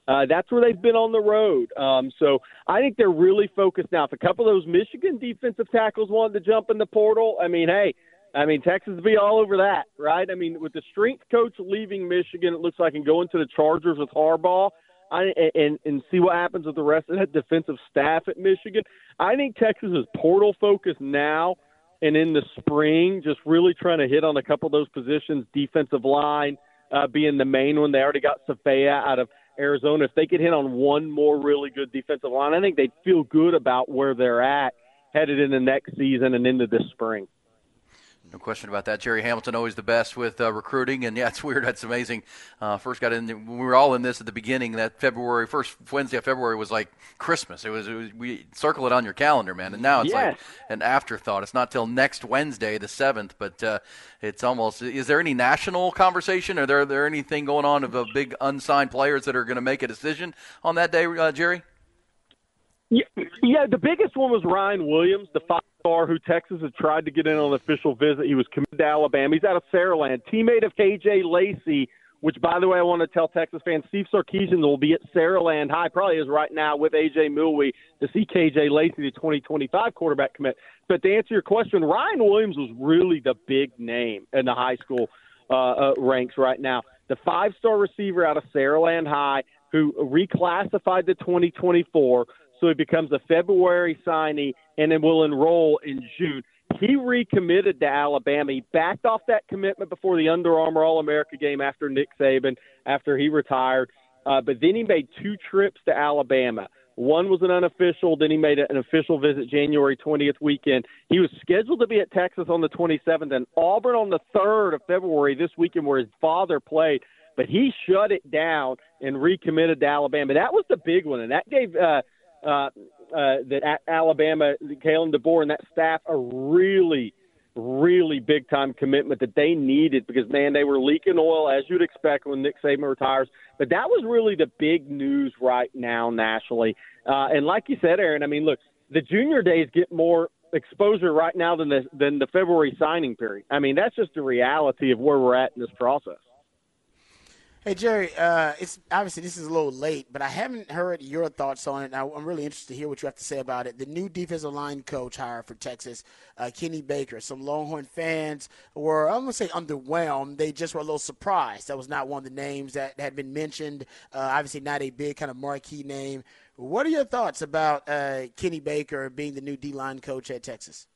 Uh, that's where they've been on the road. Um, so I think they're really focused now. If a couple of those Michigan defensive tackles wanted to jump in the portal, I mean, hey, I mean, Texas will be all over that, right? I mean, with the strength coach leaving Michigan, it looks like and going to the Chargers with Harbaugh – I, and and see what happens with the rest of that defensive staff at Michigan. I think Texas is portal focused now and in the spring, just really trying to hit on a couple of those positions. Defensive line uh, being the main one. They already got Savea out of Arizona. If they could hit on one more really good defensive line, I think they'd feel good about where they're at headed into next season and into this spring. No question about that. Jerry Hamilton always the best with uh, recruiting, and yeah, it's weird. That's amazing. Uh, first got in, we were all in this at the beginning. That February first Wednesday of February was like Christmas. It was, it was we circle it on your calendar, man. And now it's yes. like an afterthought. It's not till next Wednesday, the seventh, but uh, it's almost. Is there any national conversation? Are there, are there anything going on of uh, big unsigned players that are going to make a decision on that day, uh, Jerry? Yeah, the biggest one was Ryan Williams, the five star who Texas had tried to get in on an official visit. He was committed to Alabama. He's out of Saraland, teammate of KJ Lacey, which, by the way, I want to tell Texas fans Steve Sarkisian will be at Saraland High, probably is right now with AJ Milwee to see KJ Lacey, the 2025 quarterback commit. But to answer your question, Ryan Williams was really the big name in the high school uh, uh, ranks right now. The five star receiver out of Saraland High who reclassified to 2024 so he becomes a February signee and then will enroll in June. He recommitted to Alabama. He backed off that commitment before the Under Armour All America game after Nick Saban, after he retired. Uh, but then he made two trips to Alabama. One was an unofficial, then he made an official visit January 20th weekend. He was scheduled to be at Texas on the 27th and Auburn on the 3rd of February this weekend where his father played. But he shut it down and recommitted to Alabama. That was the big one, and that gave uh, – uh, uh, that Alabama, Kalen DeBoer, and that staff a really, really big time commitment that they needed because man, they were leaking oil as you'd expect when Nick Saban retires. But that was really the big news right now nationally. Uh, and like you said, Aaron, I mean, look, the junior days get more exposure right now than the than the February signing period. I mean, that's just the reality of where we're at in this process. Hey Jerry, uh, it's obviously this is a little late, but I haven't heard your thoughts on it. I, am really interested to hear what you have to say about it. The new defensive line coach hire for Texas, uh, Kenny Baker. Some Longhorn fans were I'm gonna say underwhelmed. They just were a little surprised. That was not one of the names that had been mentioned. Uh, obviously, not a big kind of marquee name. What are your thoughts about uh, Kenny Baker being the new D line coach at Texas?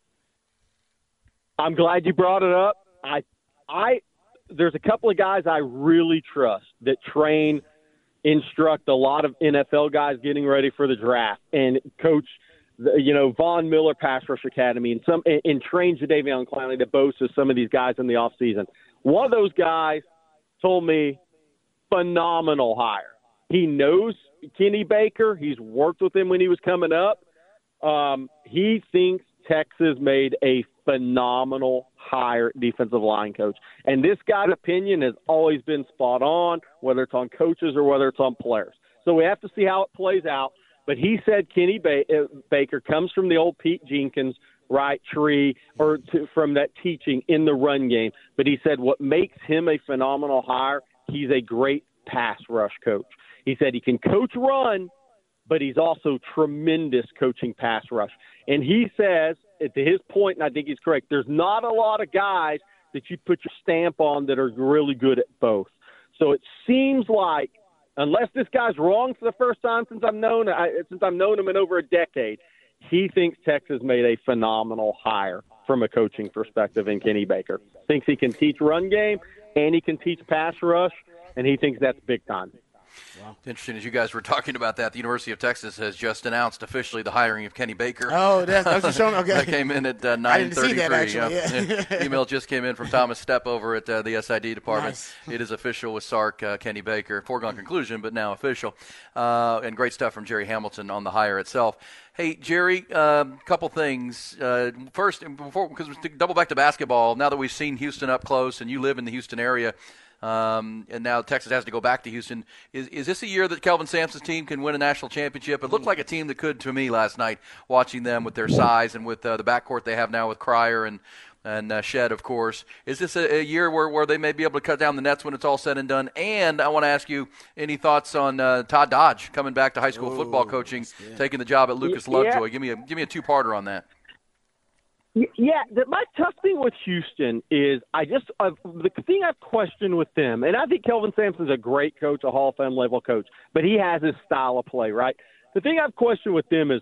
I'm glad you brought it up. I, I, there's a couple of guys I really trust that train, instruct a lot of NFL guys getting ready for the draft, and coach, the, you know, Von Miller Pass Rush Academy, and some and, and train Jadeveon Clowney to boast of some of these guys in the off season. One of those guys told me, phenomenal hire. He knows Kenny Baker. He's worked with him when he was coming up. Um, he thinks Texas made a phenomenal hire defensive line coach. And this guy's opinion has always been spot on, whether it's on coaches or whether it's on players. So we have to see how it plays out. But he said Kenny ba- uh, Baker comes from the old Pete Jenkins right tree or to, from that teaching in the run game. But he said what makes him a phenomenal hire, he's a great pass rush coach. He said he can coach run, but he's also tremendous coaching pass rush. And he says, to his point, and I think he's correct, there's not a lot of guys that you put your stamp on that are really good at both. So it seems like, unless this guy's wrong for the first time since I've known I, since I've known him in over a decade, he thinks Texas made a phenomenal hire from a coaching perspective in Kenny Baker. Thinks he can teach run game and he can teach pass rush, and he thinks that's big time. Wow. It's interesting as you guys were talking about that. The University of Texas has just announced officially the hiring of Kenny Baker. Oh, that's, that's showing. Okay, that came in at uh, nine thirty-three. Yeah. yeah. Email just came in from Thomas Step over at uh, the SID department. Nice. It is official with Sark uh, Kenny Baker. Foregone conclusion, but now official. Uh, and great stuff from Jerry Hamilton on the hire itself. Hey Jerry, a um, couple things. Uh, first, before because double back to basketball. Now that we've seen Houston up close, and you live in the Houston area. Um, and now Texas has to go back to Houston. Is, is this a year that Kelvin Sampson's team can win a national championship? It looked like a team that could to me last night, watching them with their size and with uh, the backcourt they have now with Cryer and and uh, Shead, of course. Is this a, a, year where, where they may be able to cut down the nets when it's all said and done? And I want to ask you any thoughts on uh, Todd Dodge coming back to high school Ooh, football coaching, taking the job at Lucas Lovejoy? Give me a give me a two parter on that. Yeah, the, my tough thing with Houston is I just uh, the thing I've questioned with them, and I think Kelvin Sampson's a great coach, a Hall of Fame level coach, but he has his style of play, right? The thing I've questioned with them is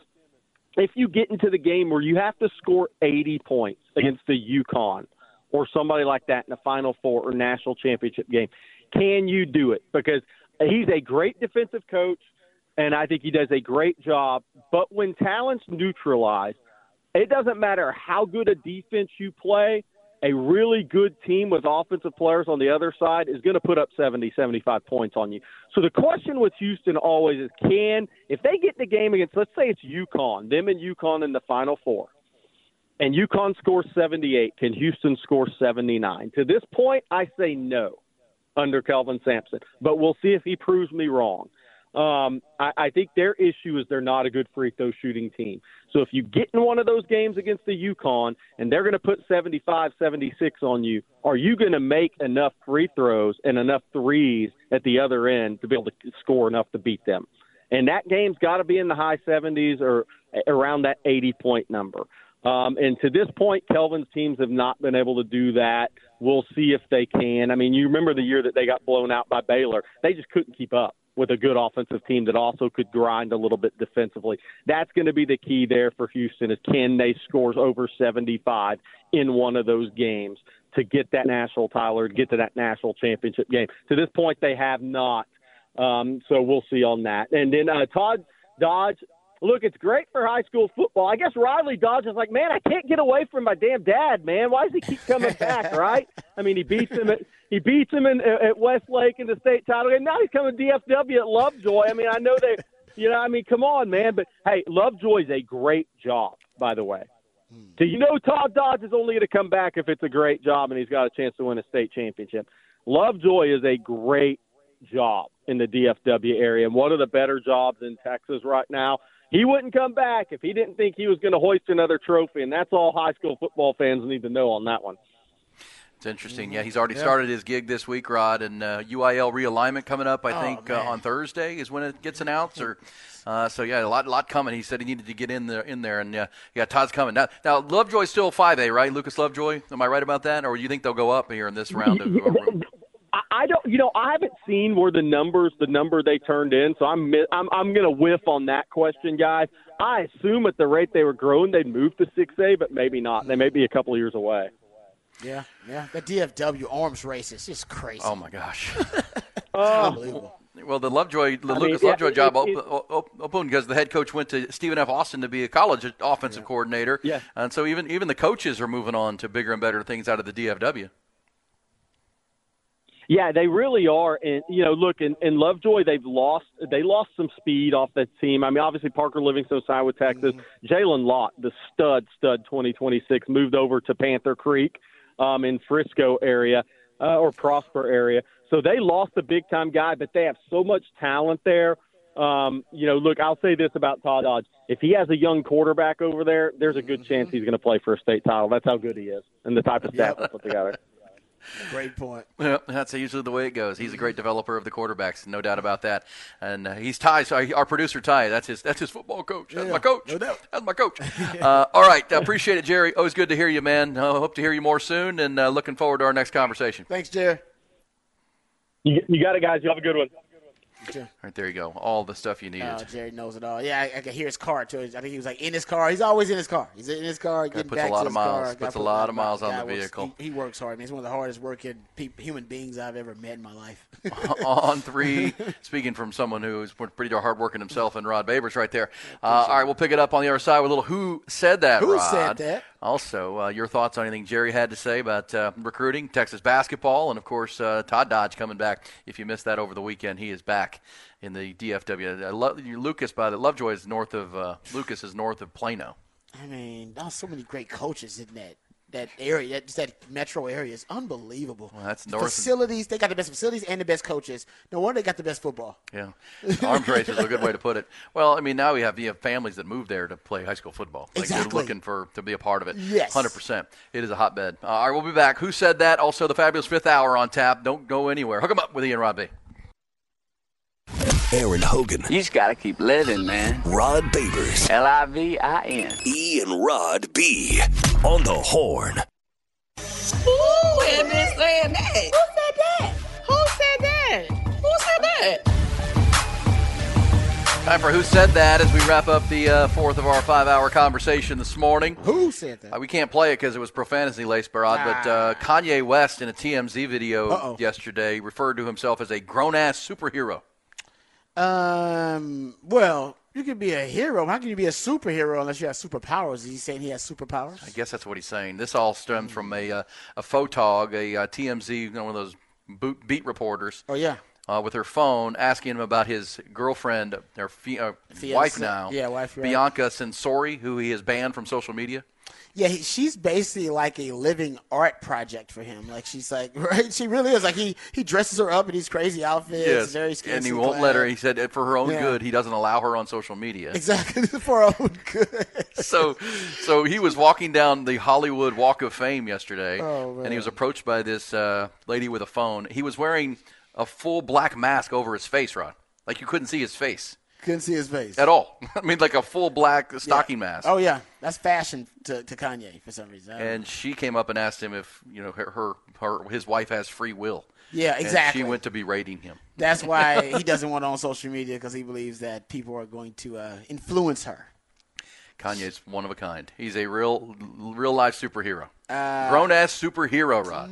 if you get into the game where you have to score 80 points against the UConn or somebody like that in the Final Four or national championship game, can you do it? Because he's a great defensive coach, and I think he does a great job. But when talent's neutralized it doesn't matter how good a defense you play, a really good team with offensive players on the other side is going to put up 70, 75 points on you. So the question with Houston always is can, if they get the game against, let's say it's UConn, them and UConn in the Final Four, and UConn scores 78, can Houston score 79? To this point, I say no under Kelvin Sampson, but we'll see if he proves me wrong. Um, I, I think their issue is they're not a good free throw shooting team. So if you get in one of those games against the UConn and they're going to put 75, 76 on you, are you going to make enough free throws and enough threes at the other end to be able to score enough to beat them? And that game's got to be in the high 70s or around that 80 point number. Um, and to this point, Kelvin's teams have not been able to do that. We'll see if they can. I mean, you remember the year that they got blown out by Baylor. They just couldn't keep up with a good offensive team that also could grind a little bit defensively. That's going to be the key there for Houston is can they scores over 75 in one of those games to get that national title or get to that national championship game. To this point, they have not. Um, so we'll see on that. And then uh, Todd Dodge, look, it's great for high school football. I guess Riley Dodge is like, man, I can't get away from my damn dad, man. Why does he keep coming back, right? I mean, he beats him at he beats him in, at Westlake in the state title game. Now he's coming to DFW at Lovejoy. I mean, I know they, you know, I mean, come on, man. But hey, Lovejoy's a great job, by the way. Do you know Todd Dodge is only going to come back if it's a great job and he's got a chance to win a state championship? Lovejoy is a great job in the DFW area and one of the better jobs in Texas right now. He wouldn't come back if he didn't think he was going to hoist another trophy, and that's all high school football fans need to know on that one. It's interesting. Yeah, he's already yeah. started his gig this week, Rod, and uh, UIL realignment coming up. I oh, think uh, on Thursday is when it gets announced. Or uh, so yeah, a lot, lot coming. He said he needed to get in there, in there, and uh, yeah, Todd's coming now. Now Lovejoy's still five A, right? Lucas Lovejoy. Am I right about that, or do you think they'll go up here in this round? Of, I, I don't. You know, I haven't seen where the numbers, the number they turned in. So I'm, I'm, I'm going to whiff on that question, guys. I assume at the rate they were growing, they'd move to six A, but maybe not. They may be a couple of years away. Yeah, yeah. The DFW arms race is just crazy. Oh my gosh. Oh. Unbelievable. Well, the Lovejoy, the I mean, Lucas yeah, Lovejoy it- job it- op- op- opened because the head coach went to Stephen F. Austin to be a college offensive coordinator. Yeah. and so even even the coaches are moving on to bigger and better things out of the DFW. Yeah, they really are. And you know, look, in, in Lovejoy, they've lost they lost some speed off that team. I mean, obviously Parker Livingston signed with Texas. Jalen Lott, the stud stud 2026, moved over to Panther Creek um, in Frisco area uh, or Prosper area. So they lost a big time guy, but they have so much talent there. Um, you know, look, I'll say this about Todd Dodge: if he has a young quarterback over there, there's a good chance he's going to play for a state title. That's how good he is, and the type of staff he put together. Great point. Yeah, that's usually the way it goes. He's a great developer of the quarterbacks, no doubt about that. And uh, he's Ty, so our producer Ty. That's his. That's his football coach. That's my coach. No doubt. That's my coach. uh, all right, appreciate it, Jerry. Always good to hear you, man. Uh, hope to hear you more soon, and uh, looking forward to our next conversation. Thanks, Jerry. You, you got it, guys. You have a good one. Right there you go. All the stuff you needed. Oh, Jerry knows it all. Yeah, I, I can hear his car too. I think he was like in his car. He's always in his car. He's in his car. Getting puts a back lot to of his miles. Car. Puts a lot of miles on the works- vehicle. he, he works hard. I mean, he's one of the hardest working pe- human beings I've ever met in my life. on three. Speaking from someone who's pretty hard working himself, and Rod Babers right there. Uh, all right, we'll pick it up on the other side with a little "Who said that?" Who Rod. said that? Also, uh, your thoughts on anything Jerry had to say about uh, recruiting, Texas basketball, and of course uh, Todd Dodge coming back. If you missed that over the weekend, he is back in the DFW. I love Lucas. By the Lovejoy is north of uh, Lucas is north of Plano. I mean, there's so many great coaches in that that area. That just that metro area is unbelievable. Well, that's The north. facilities. They got the best facilities and the best coaches. No wonder they got the best football. Yeah, arms race is a good way to put it. Well, I mean, now we have you have families that move there to play high school football. Like Exactly. they're looking for to be a part of it. Yes. hundred percent. It is a hotbed. All right, we'll be back. Who said that? Also, the fabulous fifth hour on tap. Don't go anywhere. Hook 'em up with Ian Rod B. Aaron Hogan. You just gotta keep living, man. Rod Babers. L I V I N. E and Rod B. On the horn. Who had been saying that? Who said that? Who said that? Who said that? Time for Who Said That as we wrap up the uh, fourth of our five hour conversation this morning. Who said that? Uh, we can't play it because it was profanity laced, Barad, but uh, Kanye West in a TMZ video Uh-oh. yesterday referred to himself as a grown ass superhero. Um. Well, you can be a hero. How can you be a superhero unless you have superpowers? Is he saying he has superpowers? I guess that's what he's saying. This all stems from a uh, a photog, a uh, TMZ, you know, one of those boot, beat reporters. Oh yeah. Uh, with her phone, asking him about his girlfriend, their uh, wife now, yeah, wife, right. Bianca Censori, who he has banned from social media. Yeah, he, she's basically like a living art project for him. Like she's like, right? She really is. Like he he dresses her up in these crazy outfits. Yes, very and he won't let her. He said for her own Yeah. good, he doesn't allow her on social media. Exactly for her own good. so, so he was walking down the Hollywood Walk of Fame yesterday, Oh, and he was approached by this uh, lady with a phone. He was wearing a full black mask over his face, Ron. Like you couldn't see his face Couldn't see his face at all. I mean, like a full black stocking mask. Oh yeah, that's fashion to, to Kanye for some reason. And she came up and asked him if you know her, her, her his wife has free will. Yeah, And exactly. she went to berating him. That's why he doesn't want it on social media because he believes that people are going to uh, influence her. Kanye's one of a kind. He's a real, real life superhero. Uh, Grown ass superhero, Rod.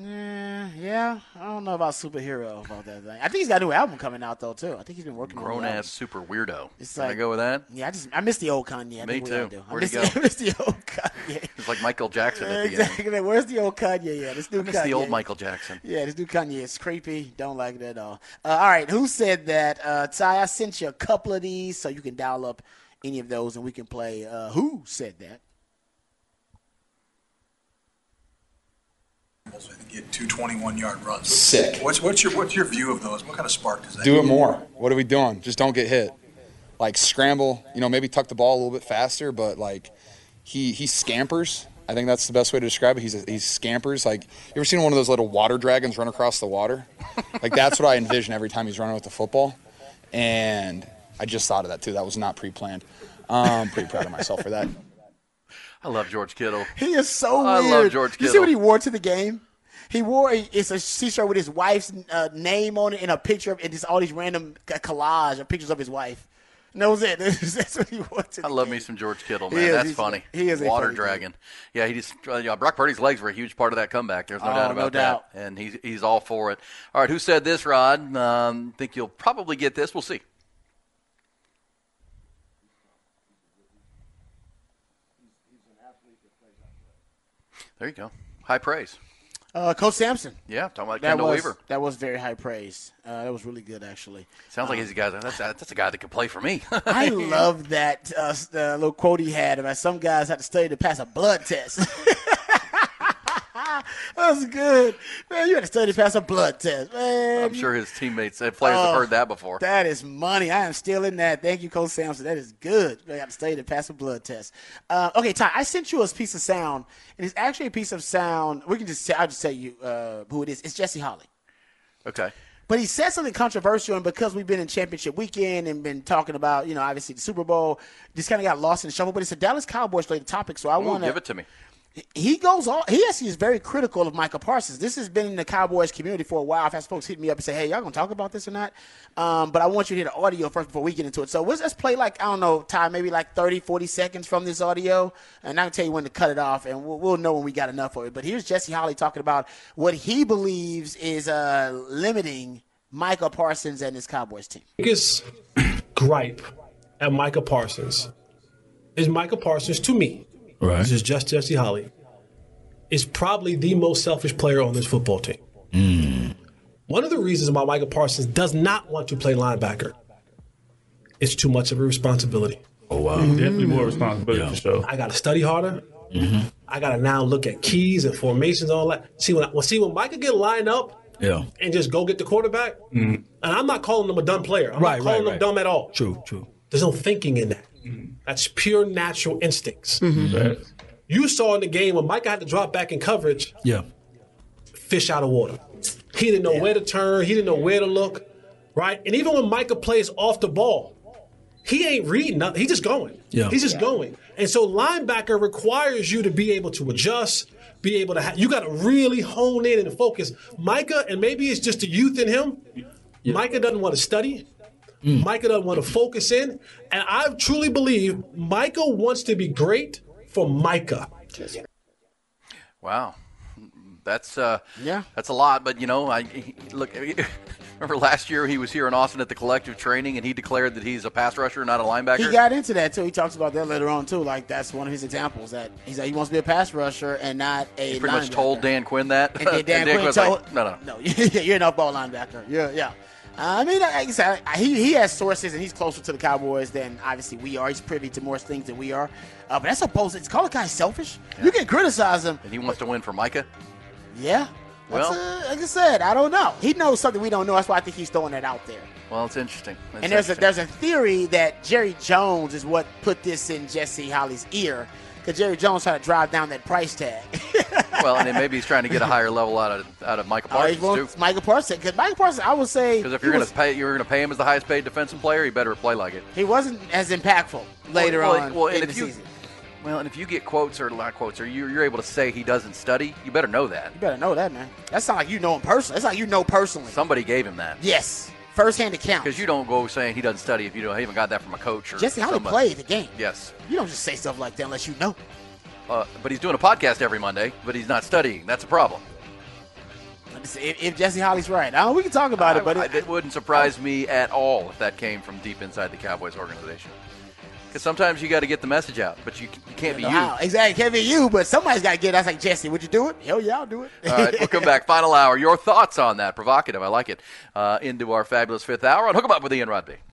Yeah, I don't know about superhero about that thing. I think he's got a new album coming out though too. I think he's been working on Grown the album. ass super weirdo. It's Can I go with that? Yeah, I just I miss the old Kanye. I Me think we all too. I Where'd miss, he go? I miss the old Kanye. It's like Michael Jackson at the end. exactly. Where's the old Kanye? Yeah, this new I miss Kanye. the old Michael Jackson. Yeah, this new Kanye is creepy. Don't like it at all. Uh, all right, who said that? Uh, Ty, I sent you a couple of these so you can dial up any of those and we can play. Uh, who said that? get two 21 yard runs. Sick. What's what's your what's your view of those? What kind of spark does that? Do it give? more. What are we doing? Just don't get hit. Like scramble, you know, maybe tuck the ball a little bit faster, but like he he scampers. I think that's the best way to describe it. He's he scampers. Like you ever seen one of those little water dragons run across the water? Like that's what I envision every time he's running with the football. And I just thought of that too. That was not pre-planned. Um, I'm pretty proud of myself for that. I love George Kittle. He is so I weird. love George Kittle. You see what he wore to the game? He wore a, it's a t-shirt with his wife's uh, name on it and a picture of and just all these random collage of pictures of his wife. And that was it. That's what he wanted. I love me some George Kittle, man. is. That's funny. he is a water funny dragon. Yeah, he just uh, yeah. Brock Purdy's legs were a huge part of that comeback. There's no Oh, doubt no about doubt. that, and he's he's all for it. All right, who said this, Rod? Um, I think you'll probably get this. We'll see. There you go. High praise. Uh, Coach Sampson. Yeah, talking about That Kendall was Weaver. that was very high praise. Uh, that was really good, actually. Sounds like he's a guy. That's that's a guy that could play for me. I love that uh, uh, little quote he had about some guys have to study to pass a blood test. that was good, man. You had to study to pass a blood test, man. I'm sure his teammates and players have Oh, heard that before. That is money. I am stealing that. Thank you, Coach Sampson. That is good. I got to study to pass a blood test. Uh, okay, Ty, I sent you a piece of sound, and it's actually a piece of sound. We can just I'll just tell you uh, who it is. It's Jesse Holley. Okay. But he said something controversial, and because we've been in championship weekend and been talking about, you know, obviously the Super Bowl, just kind of got lost in the shuffle. But it's a Dallas Cowboys related topic, so I want to give it to me. He goes on. He actually is very critical of Michael Parsons. This has been in the Cowboys community for a while. I've had folks hit me up and say, "Hey, y'all gonna talk about this or not?" Um, but I want you to hear the audio first before we get into it. So let's, let's play like I don't know, Ty, maybe like 30, 40 seconds from this audio, and I can tell you when to cut it off, and we'll, we'll know when we got enough of it. But here's Jesse Holley talking about what he believes is uh, limiting Michael Parsons and his Cowboys team. biggest gripe at Micah Parsons is Micah Parsons to me. Right. This is just Jesse Holley. Is probably the most selfish player on this football team. Hmm. One of the reasons why Michael Parsons does not want to play linebacker is too much of a responsibility. Oh wow. Mm-hmm. Definitely more responsibility for sure. I got to study harder. Mm-hmm. I got to now look at keys and formations, all that. See when I, well, see when Micah get lined up Yeah. and just go get the quarterback. Mm-hmm. And I'm not calling him a dumb player. I'm Right, not calling right, him right. dumb at all. True, true. There's no thinking in that. That's pure natural instincts. Mhm. You saw in the game when Micah had to drop back in coverage, Yeah. fish out of water. He didn't know where to turn. He didn't know where to look. Right? And even when Micah plays off the ball, he ain't reading nothing. He's just going. Yeah. He's just going. And so linebacker requires you to be able to adjust, be able to ha- you got to really hone in and focus. Micah, and maybe it's just the youth in him. Micah doesn't want to study. Micah doesn't want to focus in. And I truly believe Micah wants to be great for Micah. Wow, that's uh, yeah, that's a lot. But you know, I he- look. Remember last year he was here in Austin at the collective training, and he declared that he's a pass rusher, not a linebacker. He got into that too. He talks about that later on too. Like that's one of his examples that he's like he wants to be a pass rusher and not a. He pretty much told Dan Quinn that. And then Dan, Quinn Quinn's told, like, no, no, no, you're an off-ball linebacker. Yeah, yeah. I mean, like I said, he, he has sources and he's closer to the Cowboys than obviously we are. He's privy to more things than we are. Uh, but that's opposed. It's called a guy selfish. You can criticize him. and he wants to win for Micah. Yeah. Well- uh, like I said, I don't know. He knows something we don't know. That's why I think he's throwing that out there. Well, it's interesting. It's and there's a there's a theory that Jerry Jones is what put this in Jesse Holley's ear because Jerry Jones tried to drive down that price tag. well, and then maybe he's trying to get a higher level out of out of Michael Oh, Parsons too. Michael Parsons because Michael Parsons, I would say, Because if you're going to pay, you're going to pay him as the highest paid defensive player. He better play like it. he wasn't as impactful later well, on Well, in and the if you, season. well, and if you get quotes or not quotes, or you're, you're able to say he doesn't study, you better know that. You better know that, man. That's sounds like you know him personally. That's like you know personally. Somebody gave him that. Yes, first hand account. Because you don't go saying he doesn't study if you don't haven't got that from a coach or Jesse how somebody. play the game. Yes, You don't just say stuff like that unless you know. uh, but he's doing a podcast every Monday, but he's not studying. That's a problem. If, if Jesse Holley's right, I don't, we can talk about it, but I- it, it wouldn't surprise me at all if that came from deep inside the Cowboys organization. Because sometimes you got to get the message out, but you, you can't be you. how. Exactly, can't be you, but somebody's got to get. it. I was like, Jesse, would you do it? Hell yeah, I'll do it. All right, we'll come back. Final hour. Your thoughts on that? Provocative. I like it. Uh, into our fabulous fifth hour on Hook 'em Up with Ian Rodby.